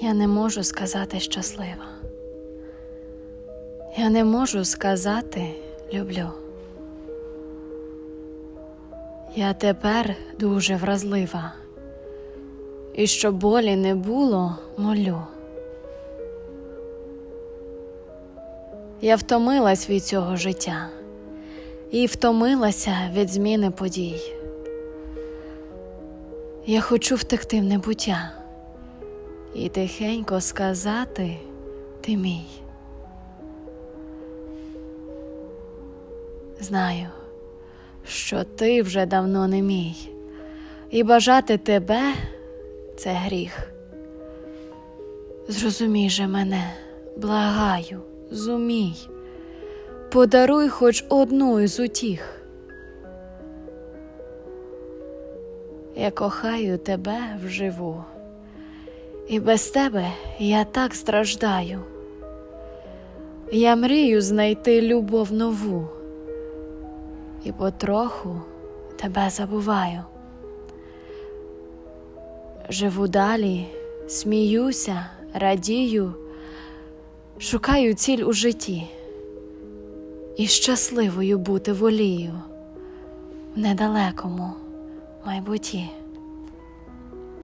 Я не можу сказати щаслива. Я не можу сказати люблю. Я тепер дуже вразлива, і щоб болі не було, молю. Я втомилась від цього життя і втомилася від зміни подій. Я хочу втекти в небуття і тихенько сказати ти мій. Знаю, що ти вже давно не мій, і бажати тебе це гріх. Зрозумій же мене, благаю, зумій, подаруй хоч одну із утіх. Я кохаю тебе вживу, і без тебе я так страждаю. Я мрію знайти любов нову, і потроху тебе забуваю. Живу далі, сміюся, радію, шукаю ціль у житті і щасливою бути волію в недалекому майбутті.